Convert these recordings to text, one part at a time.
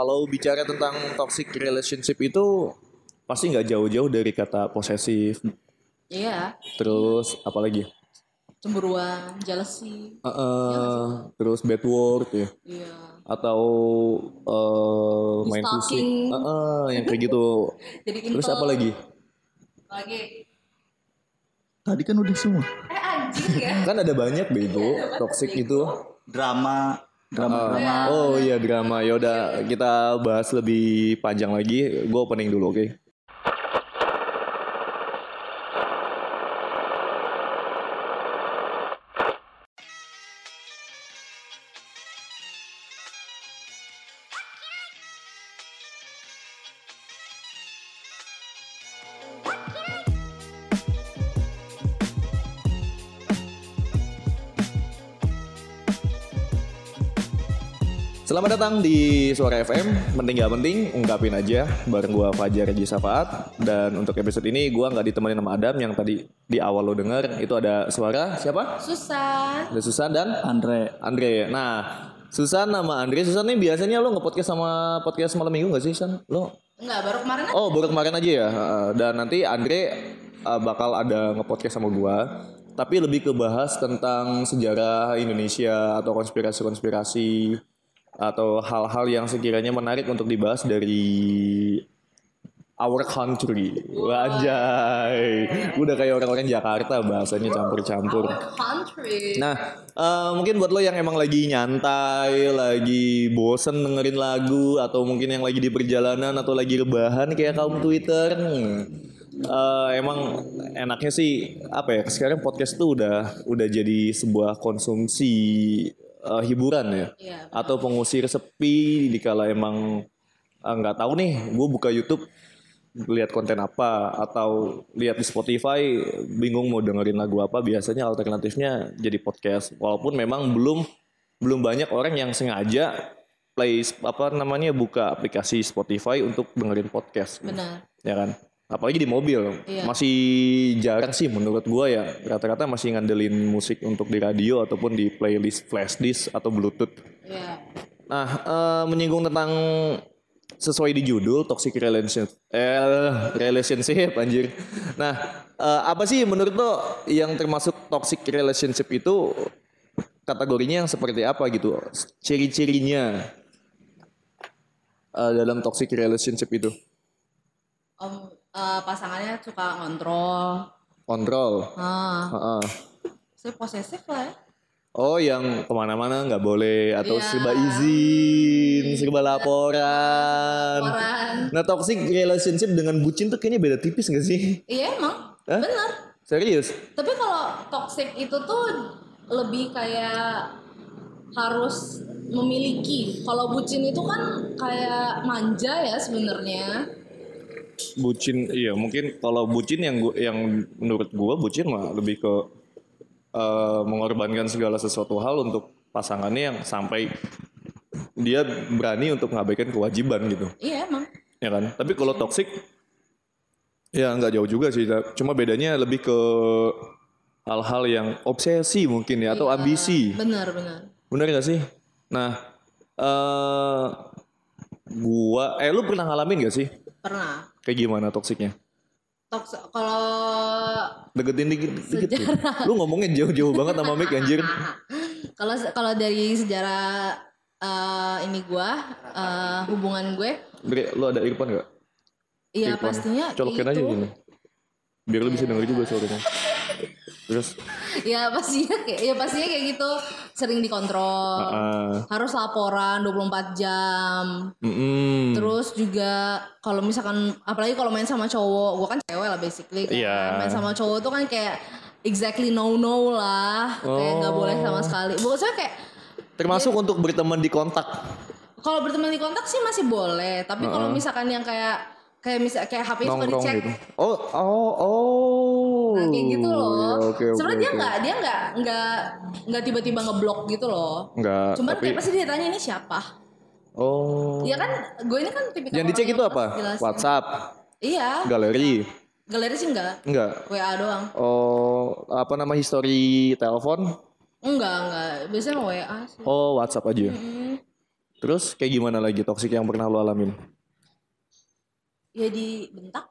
kalau bicara tentang toxic relationship itu pasti nggak jauh-jauh dari kata posesif. Iya, Terus apalagi? cemburuan, jealousy. Eh, eh, terus bad word ya. Iya. Atau eh, main fisik. Eh, eh, yang kayak gitu. Jadi Terus info. apa lagi? Lagi. Tadi kan udah semua. Eh anjing ya. Kan ada banyak bego toxic itu. Drama, drama, drama. Oh iya drama. Ya udah kita bahas lebih panjang lagi. Gue opening dulu, oke? Selamat datang di Suara FM. Penting gak penting, ungkapin aja bareng gua Fajar Haji Safaat. Dan untuk episode ini gua nggak ditemenin sama Adam yang tadi di awal lo denger. Itu ada suara siapa? Susah. Ada Susan dan Andre. Andre. Nah, Susan sama Andre. Susan nih biasanya lo nge-podcast sama podcast malam minggu gak sih, Susan? Lo? Enggak, baru kemarin aja. Oh, baru kemarin aja ya. Heeh. Dan nanti Andre uh, bakal ada nge-podcast sama gua. Tapi lebih ke bahas tentang sejarah Indonesia atau konspirasi-konspirasi atau hal-hal yang sekiranya menarik untuk dibahas dari our country. Wajay. Udah kayak orang-orang Jakarta bahasanya campur-campur. Country. Nah, eh, mungkin buat lo yang emang lagi nyantai, lagi bosen dengerin lagu, atau mungkin yang lagi di perjalanan atau lagi rebahan kayak kaum Twitter, eh, emang enaknya sih apa ya? Sekarang podcast tuh udah udah jadi sebuah konsumsi eh, hiburan ya, Iya. atau pengusir sepi dikala emang eh, nggak tahu nih, gue buka YouTube lihat konten apa atau lihat di Spotify bingung mau dengerin lagu apa biasanya alternatifnya jadi podcast walaupun memang belum belum banyak orang yang sengaja play apa namanya buka aplikasi Spotify untuk dengerin podcast Benar. ya kan apalagi di mobil Iya. masih jarang sih menurut gua ya rata-rata masih ngandelin musik untuk di radio ataupun di playlist flash disk atau bluetooth Iya. Nah, eh, menyinggung tentang sesuai di judul toxic relationship, eh, relationship anjir. Nah, eh, apa sih menurut lo yang termasuk toxic relationship itu kategorinya yang seperti apa gitu? Ciri-cirinya eh, dalam toxic relationship itu? Om eh, pasangannya suka ngontrol. Kontrol. Ah, Heeh. saya posesif lah ya. Oh, yang ke mana-mana nggak boleh atau Iya. serba izin, serba laporan. Laporan. Nah, toxic relationship dengan bucin tuh kayaknya beda tipis gak sih? Iya emang. Hah? Benar. Serius? Tapi kalau toxic itu tuh lebih kayak harus memiliki. Kalau bucin itu kan kayak manja ya sebenarnya. Bucin, iya mungkin kalau bucin yang gua, yang menurut gua bucin mah lebih ke eh, mengorbankan segala sesuatu hal untuk pasangannya yang sampai dia berani untuk mengabaikan kewajiban gitu, Iya emang. ya kan? Tapi kalau toxic, ya nggak jauh juga sih. Cuma bedanya lebih ke hal-hal yang obsesi mungkin ya atau ambisi. Benar benar. Bener gak sih? Nah, eh gua, eh lu pernah ngalamin gak sih? Pernah. Kayak gimana toksiknya? Toxic kalau Deketin dikit, dikit tuh. Lu ngomongnya jauh-jauh banget sama Mik anjir. kalau kalau dari sejarah eh, ini gua eh, hubungan gue, Bre, lu ada earphone gak? iya pastinya Colokin itu. aja gini. Biar lu bisa denger juga suaranya. Terus, Ya pastinya kayak ya pastinya kayak gitu sering dikontrol. ah, Harus laporan 24 jam. mm-mm. Terus juga kalau misalkan apalagi kalau main sama cowok, gua kan cewek lah basically kan. Iya. Main sama cowok tuh kan kayak exactly no no lah. Kayak nggak boleh Oh. sama sekali. Maksudnya kayak termasuk untuk berteman di kontak. kalau berteman di kontak sih masih boleh, tapi kalau misalkan yang kayak kayak misal kayak HP suka Nongkrong dicek. gitu. Oh, oh, oh. Nah, kayak gitu loh. Oke, oke, Sebenarnya dia oke. nggak dia nggak nggak nggak tiba-tiba ngeblok gitu loh. Enggak, Cuman tapi kayak pasti dia tanya ini siapa. oh. Iya kan, gue ini kan tipikal Yang dicek itu apa? jelasin. WhatsApp, Iya, galeri. galeri sih enggak. Enggak. WA doang. Oh, apa nama history telepon? Enggak, enggak. Biasanya WA sih. Oh, WhatsApp aja. Hmm. Terus kayak gimana lagi toksik yang pernah lo alamin? Ya dibentak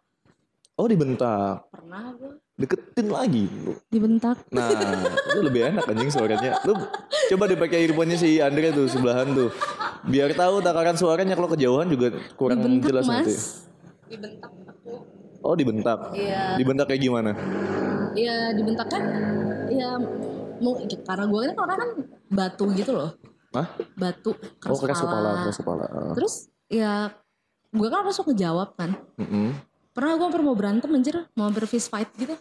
Oh dibentak, pernah gue. deketin lagi. Dibentak. Nah, itu lebih enak anjing suaranya. Lu coba dipakai earphone-nya si Andre tuh sebelahan tuh. Biar tahu takaran suaranya kalau kejauhan juga kurang Dibentak jelas mas. nanti. Dibentak aku. Oh, dibentak. Iya. Dibentak kayak gimana? Iya dibentak kan. Ya mau karena gue kan orang kan batu gitu loh. Hah? Batu Oh, keras, keras kepala. kepala, keras kepala. Ah. Terus ya gue kan langsung ngejawab kan. Mm-mm. Pernah gue hampir mau berantem anjir, mau hampir fist fight gitu.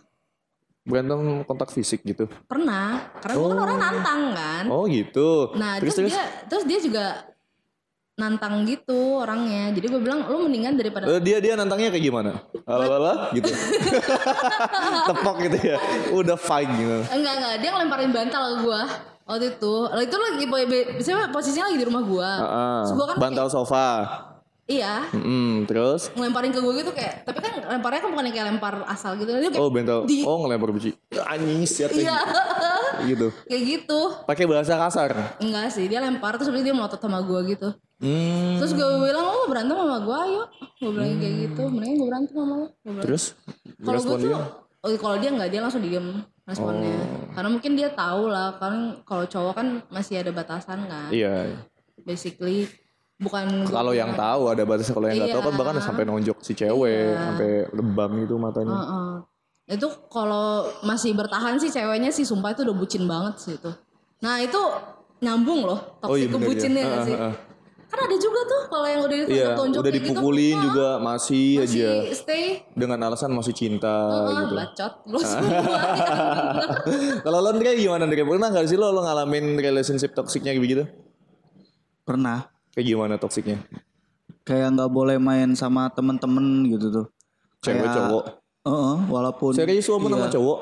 Berantem kontak fisik gitu. Pernah, karena gue kan orang nantang kan. Oh, gitu. Nah terus terus, terus. dia terus dia juga nantang gitu orangnya. Jadi gue bilang lu mendingan daripada Eh, dia dia nantangnya kayak gimana? Ala-ala gitu. Tepok gitu ya. Udah fight gitu. enggak enggak dia ngelemparin bantal ke gue waktu itu. Lalu itu lagi posisinya lagi di rumah gue. Ah, Terus gue kan bantal sofa. Iya Mm-mm, terus ngelemparin ke gue gitu kayak tapi kan lemparnya kan bukan yang kayak lempar asal gitu. Dia kayak oh bantal. di- Oh, ngelempar biji. Anyis ya iya gitu. kayak gitu. Pakai bahasa kasar. Enggak sih dia lempar terus dia melotot sama gue gitu. Hmm. Terus gue bilang mau berantem sama gue ayo. Gue bilang kayak gitu. Mendingan gue berantem sama lo. Terus Kalau gue tuh, oh, kalau dia nggak dia langsung diem responnya. Oh. Karena mungkin dia tahu lah, kan kalau cowok kan masih ada batasan kan. Iya. Basically bukan Kalau yang tahu ada batasnya kalau yang nggak tahu kan Iya. bahkan sampai nonjok si cewek, Iya. sampai lebam gitu matanya. Heeh. Itu kalau masih bertahan sih ceweknya sih sumpah itu udah bucin banget sih itu. Nah itu nyambung loh Oh iya ya. bucinnya nggak Ah, sih? ah, ah. Kan ada juga tuh kalau yang udah Iya, ditonjok-tonjok udah kayak gitu, dipukulin ah, juga masih, masih aja stay dengan alasan masih cinta ah, gitu. bacot lu semua. Kalau lo Andre gimana Andre? Pernah gak sih lo, lo ngalamin relationship toksiknya begitu? Pernah. Kayak gimana toksiknya? Kayak nggak boleh main sama temen-temen gitu tuh. Cewek Kayak- cowok. Heeh, walaupun Serius walaupun iya. sama cowok?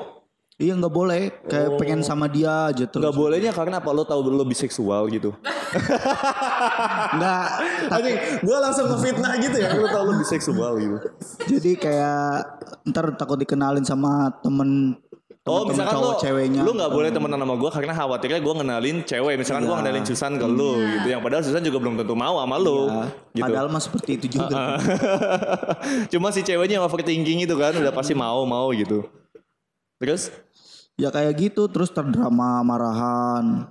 Iya nggak boleh. Kayak pengen sama dia aja terus. Gak bolehnya karena apa? Lo tahu lo biseksual gitu. Nggak. Anjing, gue langsung ngefitnah gitu ya. Lo tau lo biseksual gitu. Jadi kayak ntar takut dikenalin sama temen Oh misalkan cowok lo, ceweknya. lo gak boleh temenan sama gue karena khawatirnya gue ngenalin cewek. Misalkan gue Iya. ngenalin Susan ke lo gitu. Yang padahal Susan juga belum tentu mau sama lo. Ya, Gitu. Padahal mah seperti itu juga. Cuma si ceweknya yang overthinking itu kan udah pasti mau-mau gitu. Terus Ya kayak gitu terus terdrama marahan.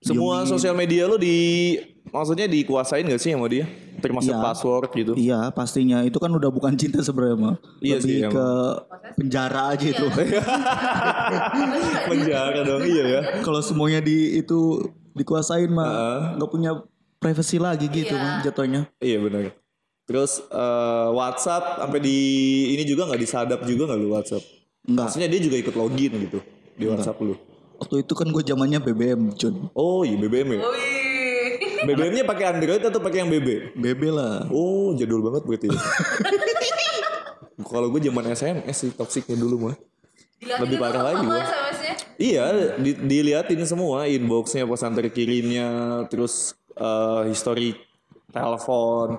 semua sosial media lo di maksudnya dikuasain gak sih sama dia? Termasuk Iya. password gitu. Iya pastinya itu kan udah bukan cinta sebenarnya mah. Iya Lebih sih, ke penjara aja itu. Penjara dong iya ya. Kalau semuanya di itu dikuasain mah nggak punya privasi lagi gitu Iya. mah jatuhnya. Iya benar. Terus eh, WhatsApp sampai di ini juga nggak disadap juga nggak lu WhatsApp? Enggak. Maksudnya dia juga ikut login gitu di WhatsApp lu. Waktu itu kan gue zamannya BBM, John. Oh iya BBM ya. BBM-nya pakai Android atau pakai yang BB? BB lah. Oh jadul banget berarti. Kalau gue zaman SMS sih toksiknya dulu mah. Lebih parah lagi gua. SMS-nya. Iya, di, diliatin semua inboxnya, pesan terkirimnya, terus eh, history telepon.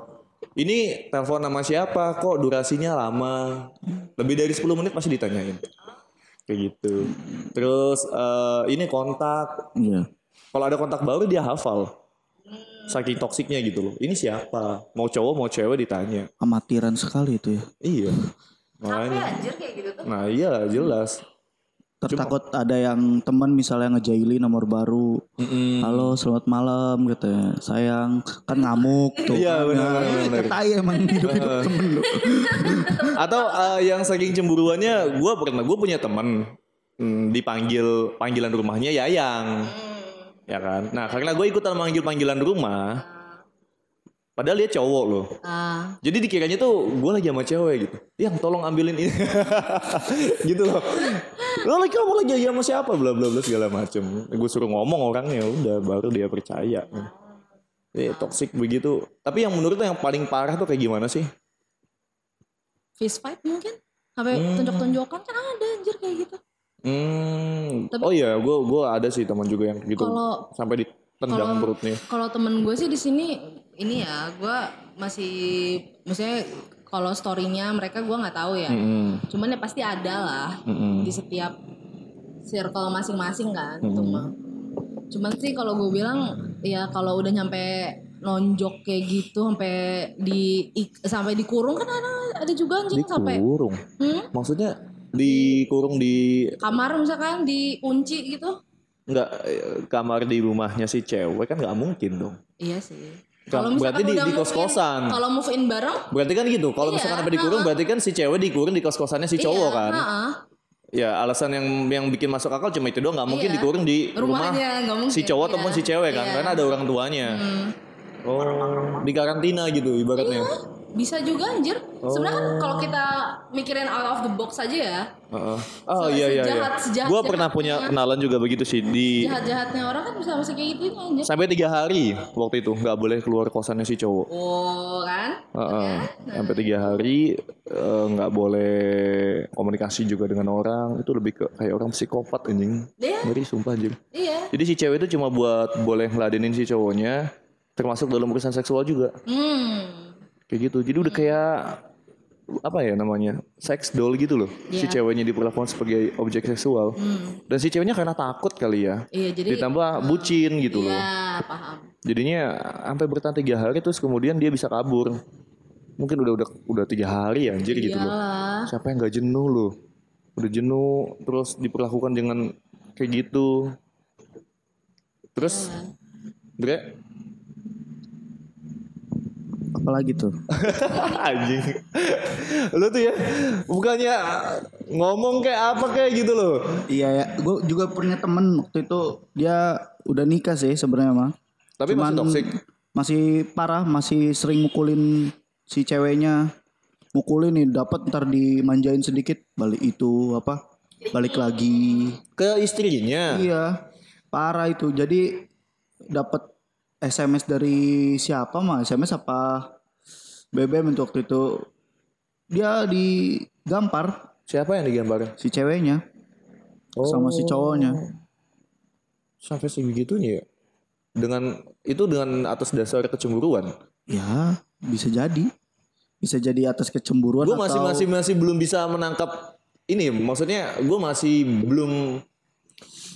Ini telepon nama siapa? Kok durasinya lama? Lebih dari 10 menit pasti ditanyain. Kayak gitu. Terus eh, ini kontak. Iya. Kalau ada kontak baru dia hafal. Saking toksiknya gitu loh. Ini siapa? Mau cowok mau cewek ditanya. Amatiran sekali itu ya. Iya. Makanya. anjir kayak gitu tuh. Nah iya jelas. Tertakut ada yang teman misalnya ngejaili nomor baru. Mm-mm. Halo, selamat malam katanya. Sayang, kan ngamuk tuh. Iya, benar, Nah, benar, benar. Tai emang hidup-hidup temen lu. Atau eh, yang saking cemburuannya, gue pernah gue punya teman hmm, dipanggil panggilan rumahnya Yayang, ya kan. Nah karena gue ikutan manggil panggilan rumah, padahal dia cowok loh. Ah, Jadi dikiranya tuh gue lagi sama cewek gitu. Yang tolong ambilin ini, gitu loh. Lo lagi kamu lagi sama siapa? Bla bla bla segala macem. Gue suruh ngomong orangnya, udah baru dia percaya. Eh toxic begitu. Tapi yang menurut lo yang paling parah tuh kayak gimana sih? fist fight mungkin? Sampai tonjok-tonjokan kan ada anjir kayak gitu. Hmm. Tapi- oh iya, gue gua ada sih teman juga yang gitu Kalau- sampai ditendang kalau- perutnya. Kalau temen gue sih di sini ini ya, gue masih maksudnya kalau storynya mereka gue nggak tahu ya. Mm-mm. Cuman ya pasti ada lah Mm-mm. di setiap circle masing-masing kan. itu mah. Cuman sih kalau gue bilang ya kalau udah nyampe nonjok kayak gitu sampai di sampai dikurung kan ada ada juga anjing sampai Dikurung. hmm, Maksudnya dikurung di kamar misalkan dikunci gitu nggak kamar di rumahnya si cewek kan nggak mungkin dong. iya sih kalau berarti di- di kos-kosan. kalau move in bareng Berarti kan gitu. Kalau Iya, misalkan sampai dikurung berarti kan si cewek dikurung di kos-kosannya si cowok iya, kan. ha-ha. Ya alasan yang yang bikin masuk akal cuma itu doang nggak mungkin Iya. dikurung di rumah rumahnya mungkin si cowok iya. ataupun si cewek kan Iya. karena ada orang tuanya. Hmm. Oh, di karantina gitu ibaratnya. Bisa juga anjir sebenarnya kan kalau kita mikirin out of the box aja ya Heeh. Oh iya iya iya. sejahat- sejahat- Gua pernah punya jahatnya. kenalan juga begitu sih di jahat-jahatnya orang kan bisa masih kayak gitu anjir sampai tiga hari waktu itu nggak boleh keluar kosannya si cowok. oh kan Heeh. Sampai tiga hari eh, nggak boleh komunikasi juga dengan orang itu lebih ke kayak orang psikopat anjing. Iya. Ngeri sumpah anjing. iya Jadi si cewek itu cuma buat boleh ngeladenin si cowoknya termasuk dalam urusan seksual juga. hmm Kayak gitu. Jadi udah kayak apa ya namanya? Sex doll gitu loh. Si Iya. ceweknya diperlakukan sebagai objek seksual. hmm Dan si ceweknya karena takut kali ya. iya jadi Ditambah bucin gitu loh. iya paham Jadinya sampai bertahan tiga hari terus kemudian dia bisa kabur. Mungkin udah udah udah tiga hari ya, anjir gitu loh. Siapa yang nggak jenuh loh? Udah jenuh terus diperlakukan dengan kayak gitu. Terus, Dre, Apalagi tuh? anjing, lu tuh ya bukannya ngomong kayak apa kayak gitu loh. Iya ya, gue juga punya temen waktu itu dia udah nikah sih sebenarnya mah. Tapi masih toxic. Masih parah, masih sering mukulin si ceweknya. Mukulin nih, dapat ntar dimanjain sedikit, balik itu apa? Balik lagi. Ke istrinya. Iya, parah itu. Jadi dapat SMS dari siapa mah? SMS apa? BBM itu waktu itu dia digampar Siapa yang digambar? si ceweknya sama si cowoknya. Sampai segitunya ya. Dengan itu dengan atas dasar kecemburuan. Ya, bisa jadi. Bisa jadi atas kecemburuan Gue atau masih masih masih belum bisa menangkap ini. Maksudnya gue masih belum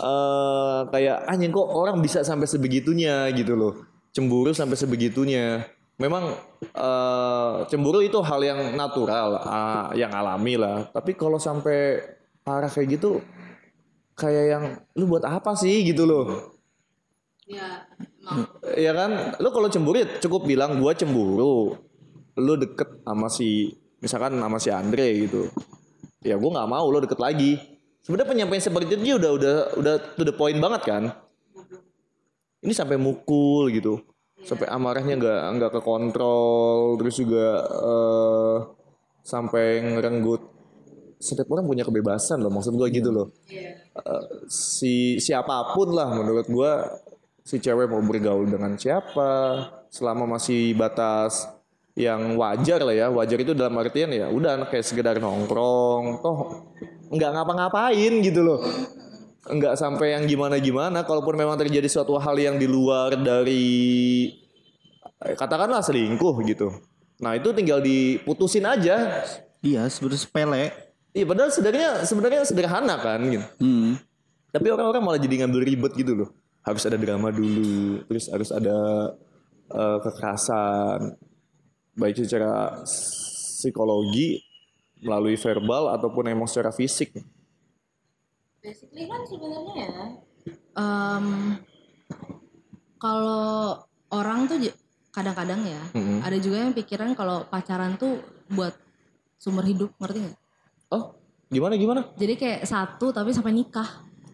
eh kayak anjing kok orang bisa sampai sebegitunya gitu loh. Cemburu sampai sebegitunya. Memang eh cemburu itu hal yang natural, ah, yang alami lah. Tapi kalau sampai parah kayak gitu, kayak yang lu buat apa sih gitu loh? ya Ya kan, lu kalau cemburu ya cukup bilang gua cemburu. Lu deket sama si misalkan sama si Andre gitu. Ya gua nggak mau lu deket lagi. Sebenarnya penyampaian seperti itu dia udah udah udah to the point banget kan. Ini sampai mukul gitu. Sampai amarahnya nggak nggak kekontrol terus juga eh sampai ngerenggut. Setiap orang punya kebebasan loh maksud gua gitu loh. Eh, si siapa pun lah menurut gua. Si cewek mau bergaul dengan siapa selama masih batas yang wajar lah ya. Wajar itu dalam artian ya udah kayak sekedar nongkrong. Toh nggak ngapa-ngapain gitu loh nggak sampai yang gimana-gimana kalaupun memang terjadi suatu hal yang di luar dari eh, katakanlah selingkuh gitu nah itu tinggal diputusin aja Iya, sebenarnya sepele. iya padahal sebenarnya sebenarnya sederhana kan gitu Hmm. tapi orang-orang malah jadi ngambil ribet gitu loh. Harus ada drama dulu, terus harus ada eh, kekerasan, baik secara psikologi melalui verbal ataupun emang secara fisik. basically kan sebenarnya ya em, kalau orang tuh kadang-kadang ya Mm-mm. ada juga yang pikiran kalau pacaran tuh buat sumber hidup ngerti nggak Oh, gimana gimana? jadi kayak satu tapi sampai nikah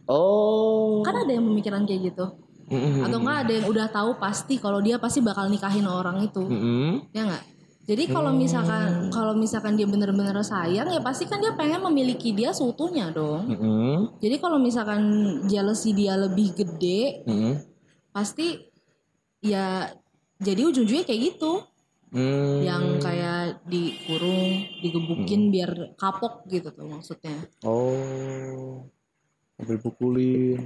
Oh. kan ada yang pemikiran kayak gitu Mm-mm. atau enggak ada yang udah tahu pasti kalau dia pasti bakal nikahin orang itu Mm-mm. ya nggak jadi kalau misalkan kalau misalkan dia bener-bener sayang ya pasti kan dia pengen memiliki dia seutuhnya dong Mm-mm. jadi kalau misalkan jealousy dia lebih gede Mm-mm. pasti ya jadi ujung-ujungnya kayak gitu Mm. yang kayak dikurung digebukin biar kapok gitu tuh maksudnya Oh. Sampai pukulin.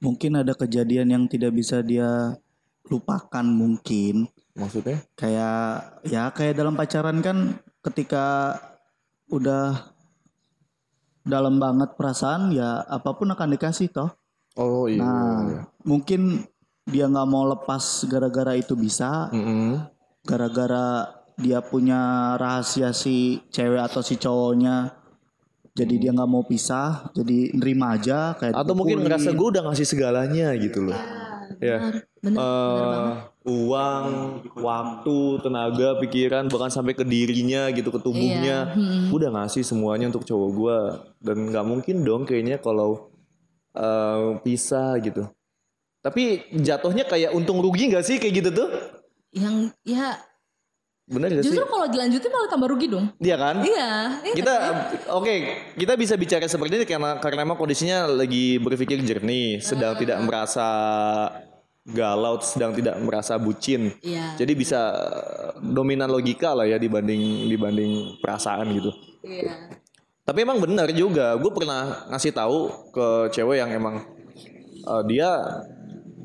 Mungkin ada kejadian yang tidak bisa dia lupakan mungkin. Maksudnya? Kayak ya kayak dalam pacaran kan ketika udah dalam banget perasaan ya apa pun akan dikasih toh. Oh iya. Nah, mungkin dia nggak mau lepas gara-gara itu bisa, Mm-mm. gara-gara dia punya rahasia si cewek atau si cowoknya. Jadi dia nggak mau pisah, jadi nerima aja kayak Atau mungkin dipukulin. ngerasa gue udah ngasih segalanya gitu loh. Ya. bener, Eh, uang, waktu, tenaga, pikiran, bahkan sampai ke dirinya gitu, ke tubuhnya, Iya, gue udah ngasih semuanya untuk cowok gue dan nggak mungkin dong kayaknya kalau eh, pisah gitu. Tapi jatuhnya kayak untung rugi nggak sih kayak gitu tuh? yang ya Bener gak sih? justru kalau dilanjutin malah tambah rugi dong. Iya kan? Iya, iya kita oke kita bisa bicara seperti ini karena karena emang kondisinya lagi berpikir jernih sedang tidak merasa galau sedang tidak merasa bucin Iya. jadi bisa eh, dominan logika lah ya dibanding dibanding perasaan gitu Iya. tapi emang benar juga gue pernah ngasih tahu ke cewek yang emang eh, dia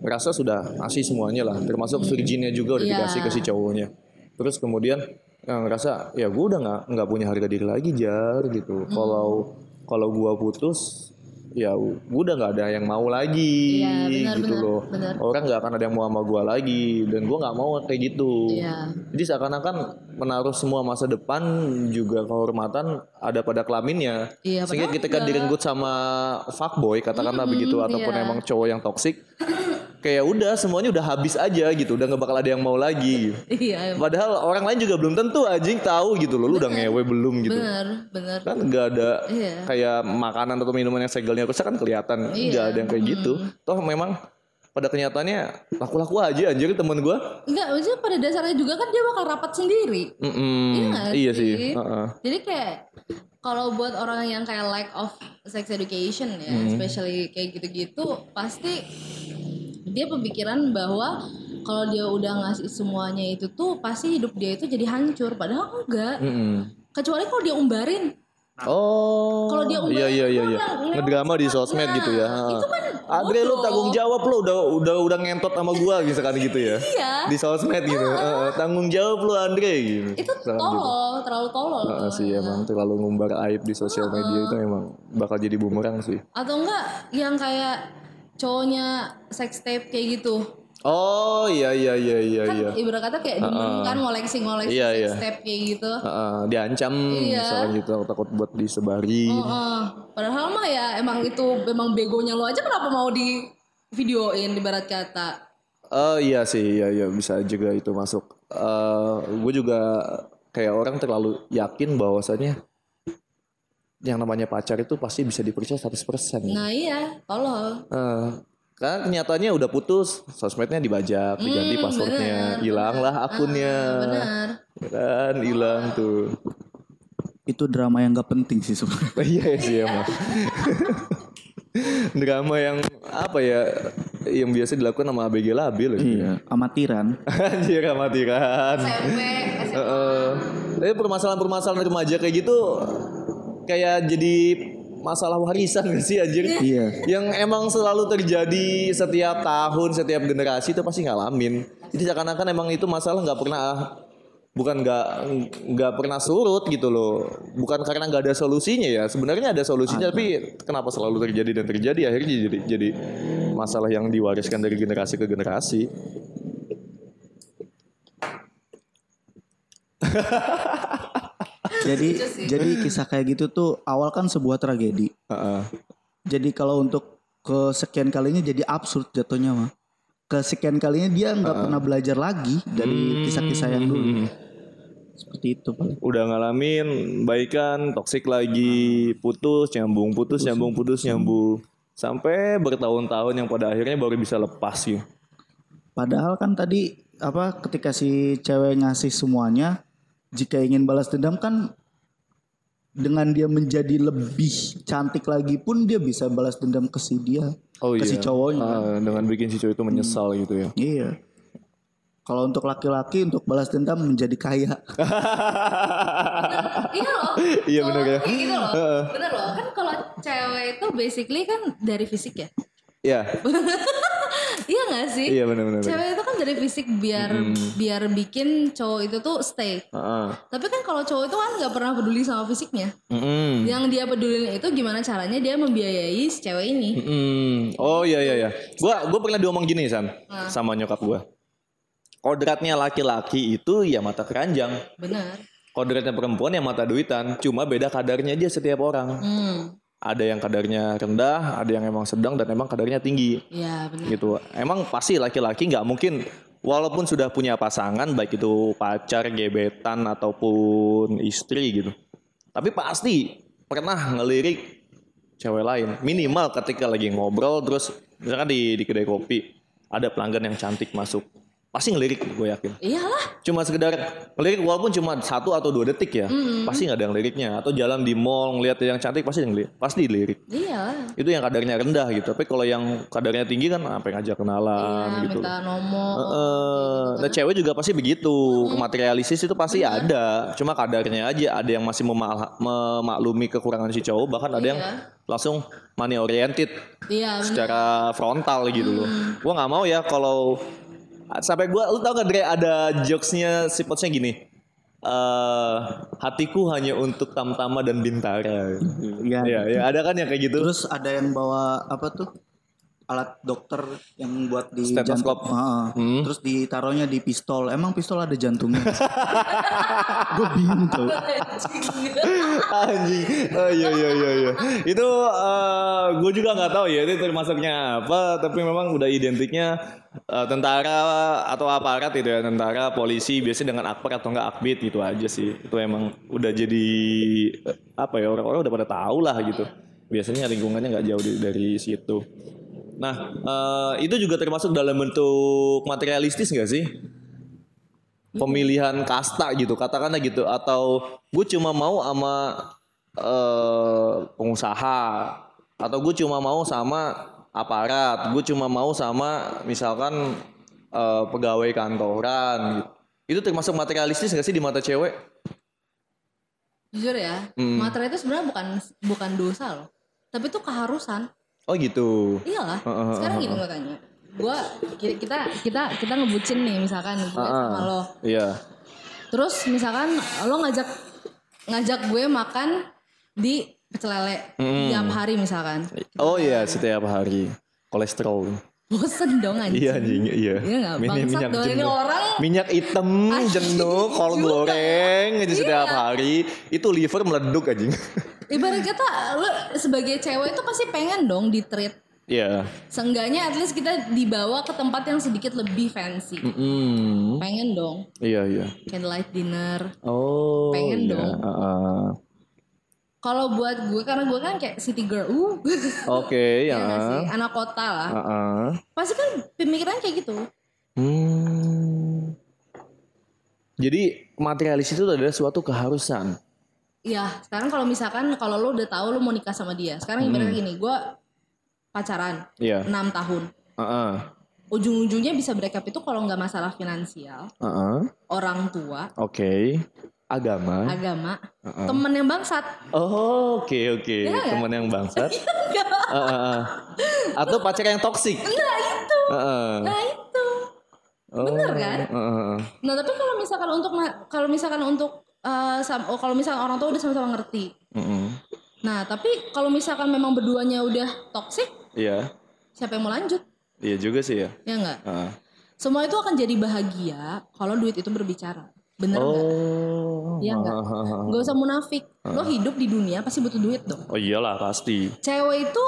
merasa sudah ngasih semuanya lah termasuk virginnya juga udah Iya. dikasih ke si cowoknya terus kemudian eh, ngerasa ya gue udah nggak nggak punya harga diri lagi jar gitu kalau kalau gue putus ya gue udah nggak ada yang mau lagi Iya, benar, gitu benar, loh benar. orang nggak akan ada yang mau sama gue lagi dan gue nggak mau kayak gitu Iya. jadi seakan-akan menaruh semua masa depan juga kehormatan ada pada kelaminnya. Iya, Sehingga ketika enggak. direnggut sama fuckboy katakanlah begitu ataupun iya. emang cowok yang toksik kayak udah semuanya udah habis aja gitu, udah nggak bakal ada yang mau lagi. Iya, Padahal orang lain juga belum tentu anjing tahu gitu loh, lu udah ngewe belum gitu. bener, bener. Kan nggak ada Iya. kayak makanan atau minuman yang segelnya rusak kan kelihatan. Iya. Nggak ada yang kayak gitu. Toh memang pada kenyataannya laku-laku aja anjir temen gue. Enggak, maksudnya pada dasarnya juga kan dia bakal rapat sendiri. Mm-mm, Iya nggak iya sih? sih. Heeh. Jadi kayak kalau buat orang yang kayak lack of sex education ya, Hmm. especially kayak gitu-gitu, pasti dia pemikiran bahwa kalau dia udah ngasih semuanya itu tuh pasti hidup dia itu jadi hancur. Padahal enggak. Mm-mm. Kecuali kalau dia umbarin. Oh. Kalau dia umbar iya iya iya iya. Ngedrama di sosmed gitu ya. Itu kan Andre lu tanggung jawab lu udah udah udah ngentot sama gua misalkan gitu ya. Iya. Di sosmed gitu. Heeh, tanggung jawab lu Andre gitu. Itu Misalkan gitu. tolol, terlalu tolol. Heeh, sih emang terlalu ngumbar aib di sosial media itu emang bakal jadi bumerang sih. Atau enggak yang kayak cowoknya sex tape kayak gitu. Oh iya iya iya iya kan iya. ibarat kata kayak demen kan ngoleksi-ngoleksi Iya, sex iya. tape kayak gitu. Heeh, diancam Iya. misalkan gitu takut buat disebari. Heeh. Padahal mah ya emang itu memang begonya lo aja kenapa mau di videoin ibarat kata. Oh iya sih, iya iya bisa juga itu masuk. Eh gue juga kayak orang terlalu yakin bahwasannya yang namanya pacar itu pasti bisa dipercaya 100%. Nah iya, tolol. Eh, karena kenyataannya udah putus, sosmednya dibajak, diganti passwordnya, hilang lah akunnya, Benar. kan hilang tuh. Itu drama yang gak penting sih sebenarnya. iya sih emang. Drama yang apa ya, yang biasa dilakukan sama ABG labil. ya. Iya, amatiran. Anjir amatiran. SMP, SMP. Heeh. Tapi permasalahan-permasalahan remaja kayak gitu kayak jadi masalah warisan gak sih anjir? Iya. Yang emang selalu terjadi setiap tahun, setiap generasi itu pasti ngalamin. Jadi seakan-akan emang itu masalah nggak pernah bukan nggak nggak pernah surut gitu loh. Bukan karena nggak ada solusinya ya. Sebenarnya ada solusinya tapi kenapa selalu terjadi dan terjadi akhirnya jadi jadi masalah yang diwariskan dari generasi ke generasi. jadi jadi kisah kayak gitu tuh awal kan sebuah tragedi. Heeh. Jadi kalau untuk kesekian kalinya jadi absurd jatuhnya mah. Kesekian kalinya dia nggak pernah belajar lagi dari kisah-kisah yang dulu. Seperti itu paling. udah ngalamin baikan toksik lagi putus nyambung putus nyambung putus nyambung sampai bertahun-tahun yang pada akhirnya baru bisa lepas gitu Padahal kan tadi apa ketika si cewek ngasih semuanya jika ingin balas dendam kan dengan dia menjadi lebih cantik lagi pun dia bisa balas dendam ke si dia oh ke si cowoknya. Ah, dengan bikin si cowok itu menyesal gitu ya Iya. Kalau untuk laki-laki untuk balas dendam menjadi kaya. Iya loh. Iya, bener ya. Gitu loh. Bener loh. Kan kalau cewek itu basically kan dari fisik ya. ya Iya gak sih? Iya benar-benar. Cewek itu kan dari fisik biar biar bikin cowok itu tuh stay. Heeh. Tapi kan kalau cowok itu kan nggak pernah peduli sama fisiknya. Mm-mm. Yang dia pedulin itu gimana caranya dia membiayai si cewek ini. Mm-mm. Oh iya iya iya. Gua gua pernah diomong gini San sama nyokap gua. Kodratnya laki-laki itu ya mata keranjang. Benar. Kodratnya perempuan ya mata duitan. Cuma beda kadarnya aja setiap orang. Hmm. Ada yang kadarnya rendah, ada yang emang sedang dan emang kadarnya tinggi. Iya benar. gitu. Emang pasti laki-laki nggak mungkin walaupun sudah punya pasangan baik itu pacar, gebetan ataupun istri gitu. Tapi pasti pernah ngelirik cewek lain. Minimal ketika lagi ngobrol terus misalkan di di kedai kopi ada pelanggan yang cantik masuk. Pasti ngelirik gue yakin. Iyalah. Cuma sekedar ngelirik walaupun cuma satu atau dua detik ya. Pasti nggak ada yang liriknya. Atau jalan di mall ngeliat yang cantik pasti ngelirik. Pasti dilirik Iyalah. itu yang kadarnya rendah gitu tapi kalau yang kadarnya tinggi kan apa yang ngajak kenalan Iya, gitu minta nomor. Heeh. nah cewek juga pasti begitu materialistis itu pasti ada cuma kadarnya aja ada yang masih mema- memaklumi kekurangan si cowok bahkan ada yang Iya. langsung money oriented Iya, secara frontal gitu loh gua nggak mau ya kalau sampai gua lu tau gak Dre ada jokesnya si Potsnya gini eh hatiku hanya untuk tamtama dan bintara Iya. Iya, ya, ada kan yang kayak gitu. Terus ada yang bawa apa tuh? Alat dokter yang buat di Stetoskop. jantung. Heeh. Hmm. Terus ditaruhnya di pistol. Emang pistol ada jantungnya? Gue bingung tuh. Anjing. Oh iya iya iya iya. Itu gue juga nggak tahu ya itu termasuknya apa, tapi memang udah identiknya eh, tentara atau aparat itu ya, tentara, polisi biasanya dengan akpar atau enggak akbit gitu aja sih. Itu emang udah jadi eh, apa ya orang-orang udah pada tahu lah gitu. Biasanya lingkungannya nggak jauh dari situ. Nah, eh, itu juga termasuk dalam bentuk materialistis nggak sih? pemilihan kasta gitu katakanlah gitu atau gue cuma mau sama eh, pengusaha atau gue cuma mau sama aparat gue cuma mau sama misalkan eh, pegawai kantoran gitu. itu termasuk materialistis gak sih di mata cewek Jujur ya, Hmm. materai itu sebenarnya bukan bukan dosa loh. Tapi itu keharusan. Oh gitu Iyalah. Heeh, Sekarang gini gue tanya. Gua ki- kita kita kita ngebucin nih misalkan gue sama lo. iya Terus misalkan lo ngajak ngajak gue makan di pecel lele tiap hari misalkan. oh iya setiap hari kolesterol Bosen dong anjing. iya anjing iya Iya nggak? Bangsat dong, ini orang minyak hitam jenuh kol goreng aja setiap Iya. hari itu liver meleduk anjing Ibarat kata lo sebagai cewek itu pasti pengen dong di treat. Iya. Seenggaknya at least kita dibawa ke tempat yang sedikit lebih fancy. Mm. Pengen dong. Iya iya. Candlelight dinner. Oh. Pengen iya. dong. Heeh. Kalau buat gue karena gue kan kayak city girl, uh, Oke ya ya. nggak sih? anak kota lah. Heeh. Pasti kan pemikiran kayak gitu. Hmm. Jadi materialis itu adalah suatu keharusan. Iya, sekarang kalau misalkan kalau lo udah tahu lo mau nikah sama dia, sekarang ibaratnya gini, gue pacaran Iya. 6 tahun. Heeh. Ujung-ujungnya bisa break up itu kalau nggak masalah finansial, Heeh. orang tua, Oke. Agama. agama, Heeh. temen yang bangsat. Oh, oke oke. Iya nggak? Teman yang bangsat. Heeh, heeh. Atau pacar yang toksik. Nah itu, Heeh. nah itu. Oh, bener kan? heeh, heeh. Nah tapi kalau misalkan untuk ma- kalau misalkan untuk oh, kalau misalkan orang tua udah sama-sama ngerti. Heeh. Nah tapi kalau misalkan memang berduanya udah toxic, Iya. siapa yang mau lanjut? Iya juga sih ya. Ya enggak? Heeh. Semua itu akan jadi bahagia kalau duit itu berbicara. Bener nggak? Oh. Iya nggak? Heeh. Gak usah munafik. Lo hidup di dunia pasti butuh duit dong. Oh iyalah pasti. Cewek itu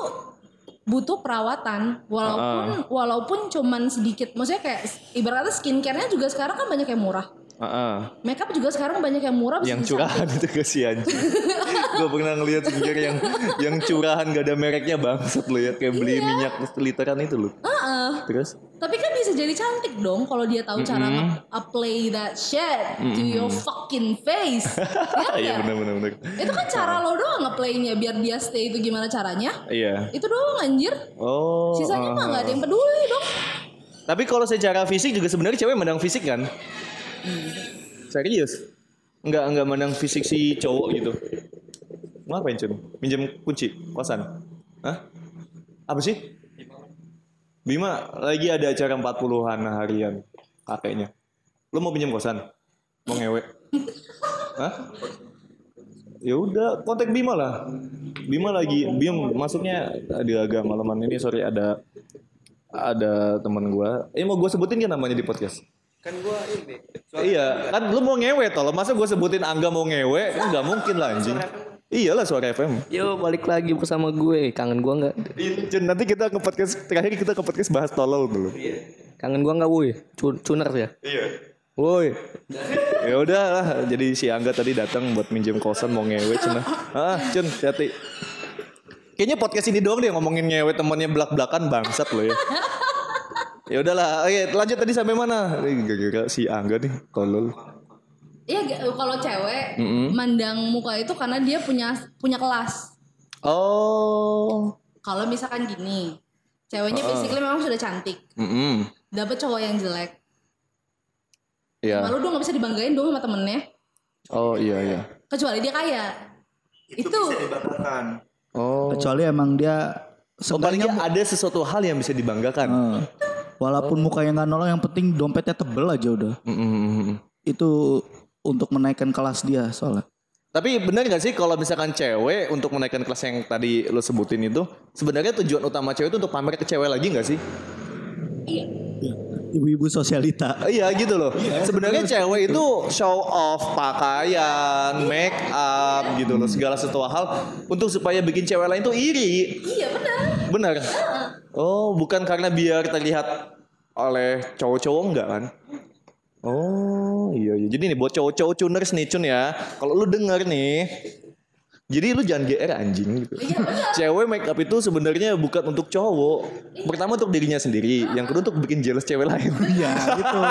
butuh perawatan walaupun walaupun cuman sedikit. Maksudnya kayak ibaratnya skincare-nya juga sekarang kan banyak yang murah. Heeh. Makeup juga sekarang banyak yang murah Yang curahan itu kesian. gue pernah ngeliat skincare yang yang curahan gak ada mereknya bangsat lo ya kayak beli Iya. minyak literan itu lo. Heeh. Terus? Tapi kan bisa jadi cantik dong kalau dia tahu cara nge-apply that shit to your fucking face. ya Iya nggak? benar benar benar. Itu kan cara lo doang nge-playnya biar dia stay itu gimana caranya. Iya. Itu doang anjir. Oh. Sisanya mah ah. nggak ada yang peduli dong. Tapi kalau secara fisik juga sebenarnya cewek mandang fisik kan? Serius? Enggak enggak mandang fisik si cowok gitu. Mau ngapain Cun? Minjem kunci kosan? Hah? Apa sih? Bima lagi ada acara 40-an harian kakeknya. Lu mau pinjam kosan? Mau ngewe? Hah? Ya udah, kontak Bima lah. Bima lagi, Bim masuknya di agak malaman ini sorry ada ada teman gua. Eh mau gua sebutin kan namanya di podcast? Kan gua ini. Iya, kan lu mau ngewe toh. Masa gua sebutin Angga mau ngewe? Kan nggak mungkin lah anjing. Iyalah suara FM. Yo balik lagi bersama gue. Kangen gua nggak? Cun, nanti kita ke podcast terakhir kita ke podcast bahas tolol dulu. Kangen gua nggak woi? Cu- Cuner ya. Iya. Woi. Ya udah lah, jadi si Angga tadi datang buat minjem kosan mau ngewe cina. Ah, Cun, hati. Kayaknya podcast ini doang deh ngomongin ngewe temannya belak-belakan bangsat lo ya. Ya udahlah, oke lanjut tadi sampai mana? Eh, Gara-gara si Angga nih, tolol. Iya kalau cewek mandang muka itu karena dia punya punya kelas. Oh. Kalau misalkan gini, ceweknya basically memang sudah cantik, Mm dapet cowok yang jelek, Iya. malu dong nggak bisa dibanggain dong sama temennya. Oh iya iya. Kecuali dia kaya. Itu, Oh. Kecuali emang dia Oh, paling nggak ada sesuatu hal yang bisa dibanggakan. Eh, walaupun mukanya nggak nolong yang penting dompetnya tebel aja udah. Mm, mm, mm, mm. Itu untuk menaikkan kelas dia soalnya. Tapi benar gak sih kalau misalkan cewek untuk menaikkan kelas yang tadi lo sebutin itu sebenarnya tujuan utama cewek itu untuk pamer ke cewek lagi gak sih? iya. Ibu-ibu sosialita. Eh, Iya gitu loh. Sebenarnya cewek itu show off pakaian, make up gitu loh segala sesuatu hal untuk supaya bikin cewek lain tuh iri. Iya benar. Benar. Oh, bukan karena biar terlihat oleh cowok-cowok enggak kan? Oh, iya iya. Jadi nih buat cowok-cowok cuners nih cun ya. Kalau lu denger nih jadi lu jangan GR anjing gitu. Cewek make up itu sebenarnya bukan untuk cowok. Pertama untuk dirinya sendiri, yang kedua untuk bikin jealous cewek lain. Iya gitu.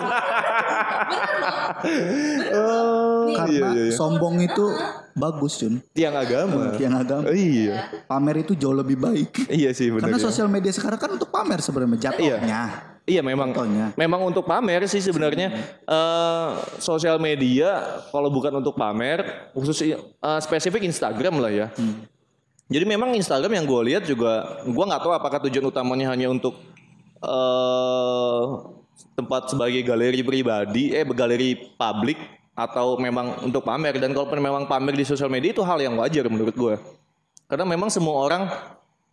oh, Karena iya iya. iya. sombong itu bagus Jun. Tiang agama. Yang agama. Oh, iya. Pamer itu jauh lebih baik. Iya sih benar. Karena ya. sosial media sekarang kan untuk pamer sebenarnya jatuhnya. Iya memang Contohnya. memang untuk pamer sih sebenarnya eh sosial media kalau bukan untuk pamer khusus eh, spesifik Instagram lah ya. Jadi memang Instagram yang gue lihat juga gue nggak tahu apakah tujuan utamanya hanya untuk eh tempat sebagai galeri pribadi eh galeri publik atau memang untuk pamer dan kalau memang pamer di sosial media itu hal yang wajar menurut gue. Karena memang semua orang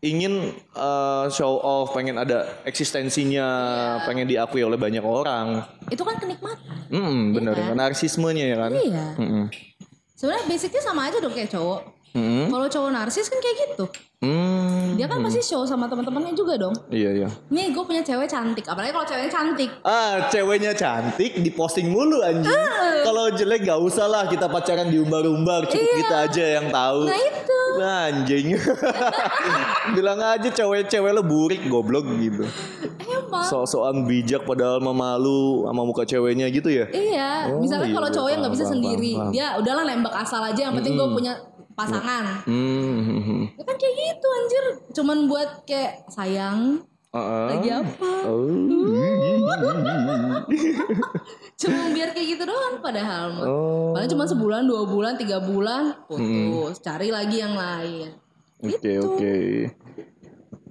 ingin eh, show off, pengen ada eksistensinya, pengen diakui oleh banyak orang. Itu kan kenikmatan. Hmm, bener. Narsismenya ya kan? Iya. Mm-mm. Sebenarnya basicnya sama aja dong kayak cowok. Mm-mm. Kalau cowok narsis kan kayak gitu. Hmm, Dia kan pasti show sama teman-temannya juga dong. Iya iya. Nih gue punya cewek cantik, apalagi kalau ceweknya cantik. Ah, ceweknya cantik diposting mulu anjing. Kalau jelek gak usah lah kita pacaran diumbar-umbar, cukup kita aja yang tahu. Nah itu. Nah, anjing. Bilang aja cewek-cewek lo burik goblok gitu. Emang. Sok-sokan bijak padahal memalu sama muka ceweknya gitu ya. Iya, Oh, misalnya iya, kalau iya, cowok yang nggak bisa paham, sendiri, paham, paham. dia udahlah nembak asal aja, yang penting gue punya pasangan. Hmm. Ya kan kayak gitu anjir, cuman buat kayak sayang Uh-uh. lagi apa? Oh. Cuma biar kayak gitu doang padahal mah. Oh. Padahal cuma sebulan, dua bulan, tiga bulan, putus, cari lagi yang lain. Oke Gitu. oke.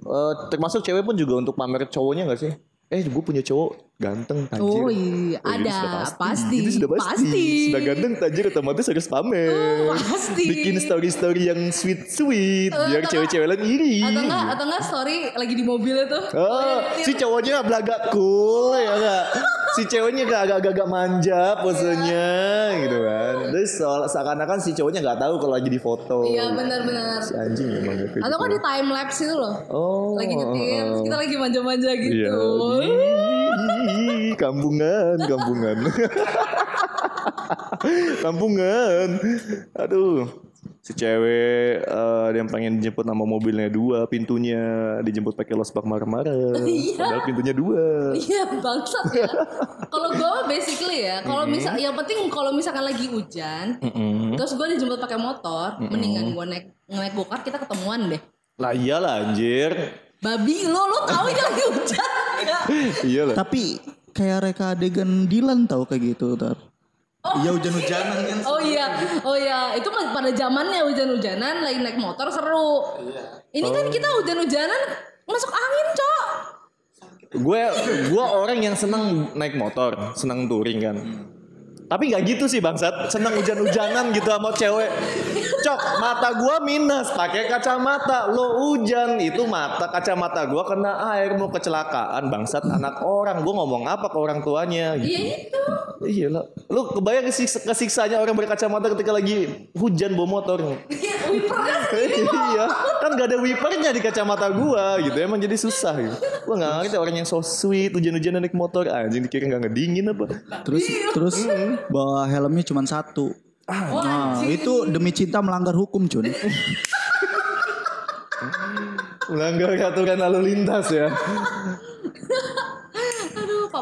Eh, termasuk cewek pun juga untuk pamer cowoknya gak sih? Eh gue punya cowok ganteng tajir. Oh iya, Oh, itu ada, sudah pasti, Itu sudah pasti. pasti. Sudah ganteng tajir otomatis harus pamer. Oh, pasti. Bikin story-story yang sweet-sweet Eh, biar cewek-cewek lain iri. Atau enggak, atau enggak story lagi di mobil itu. Oh, si cowoknya belagak cool ya enggak? Si ceweknya gak agak-agak manja posenya gitu kan. Terus soal seakan-akan si cowoknya nggak tahu kalau lagi di foto. Iya benar-benar. Si anjing emang kayak Atau gitu. kan di time lapse itu loh. Oh. Lagi nyetir, kita lagi manja-manja gitu. Iya. Kampungan, kampungan. kampungan. Aduh. Si cewek eh, ada yang pengen dijemput nama mobilnya dua, pintunya dijemput pakai los bak marah-marah. Iya. Padahal pintunya dua. Iya bangsat ya. kalau gue basically ya, kalau misal yang penting kalau misalkan lagi hujan, terus gue dijemput pakai motor, mendingan gue naik naik gokar kita ketemuan deh. Lah iyalah anjir. Babi lo lo tahu ini lagi hujan nggak? Iyalah. Tapi kayak reka adegan Dilan tau kayak gitu tar. Iya hujan-hujanan kan. Oh iya, oh iya, itu pada zamannya hujan-hujanan lagi naik motor seru. Ini kan kita hujan-hujanan masuk angin, Cok. gue gue orang yang senang naik motor senang touring kan tapi nggak gitu sih bangsat. Senang hujan-hujanan gitu sama cewek. Cok mata gue minus pakai kacamata. Lo hujan itu mata kacamata gue kena air mau kecelakaan bangsat. Anak orang gue ngomong apa ke orang tuanya gitu. Iya itu. iya lah. Lu kebayang kesiksa, kesiksanya orang berkacamata ketika lagi hujan bawa motor? Iya, iya. Kan gak ada wipernya di kacamata gua gitu. Emang jadi susah gitu. Gua nggak ngerti orang yang so sweet hujan-hujanan naik motor. Anjing dikira nggak ngedingin apa? Terus terus bawa helmnya cuma satu. Nah, itu demi cinta melanggar hukum, Cun. melanggar aturan lalu lintas ya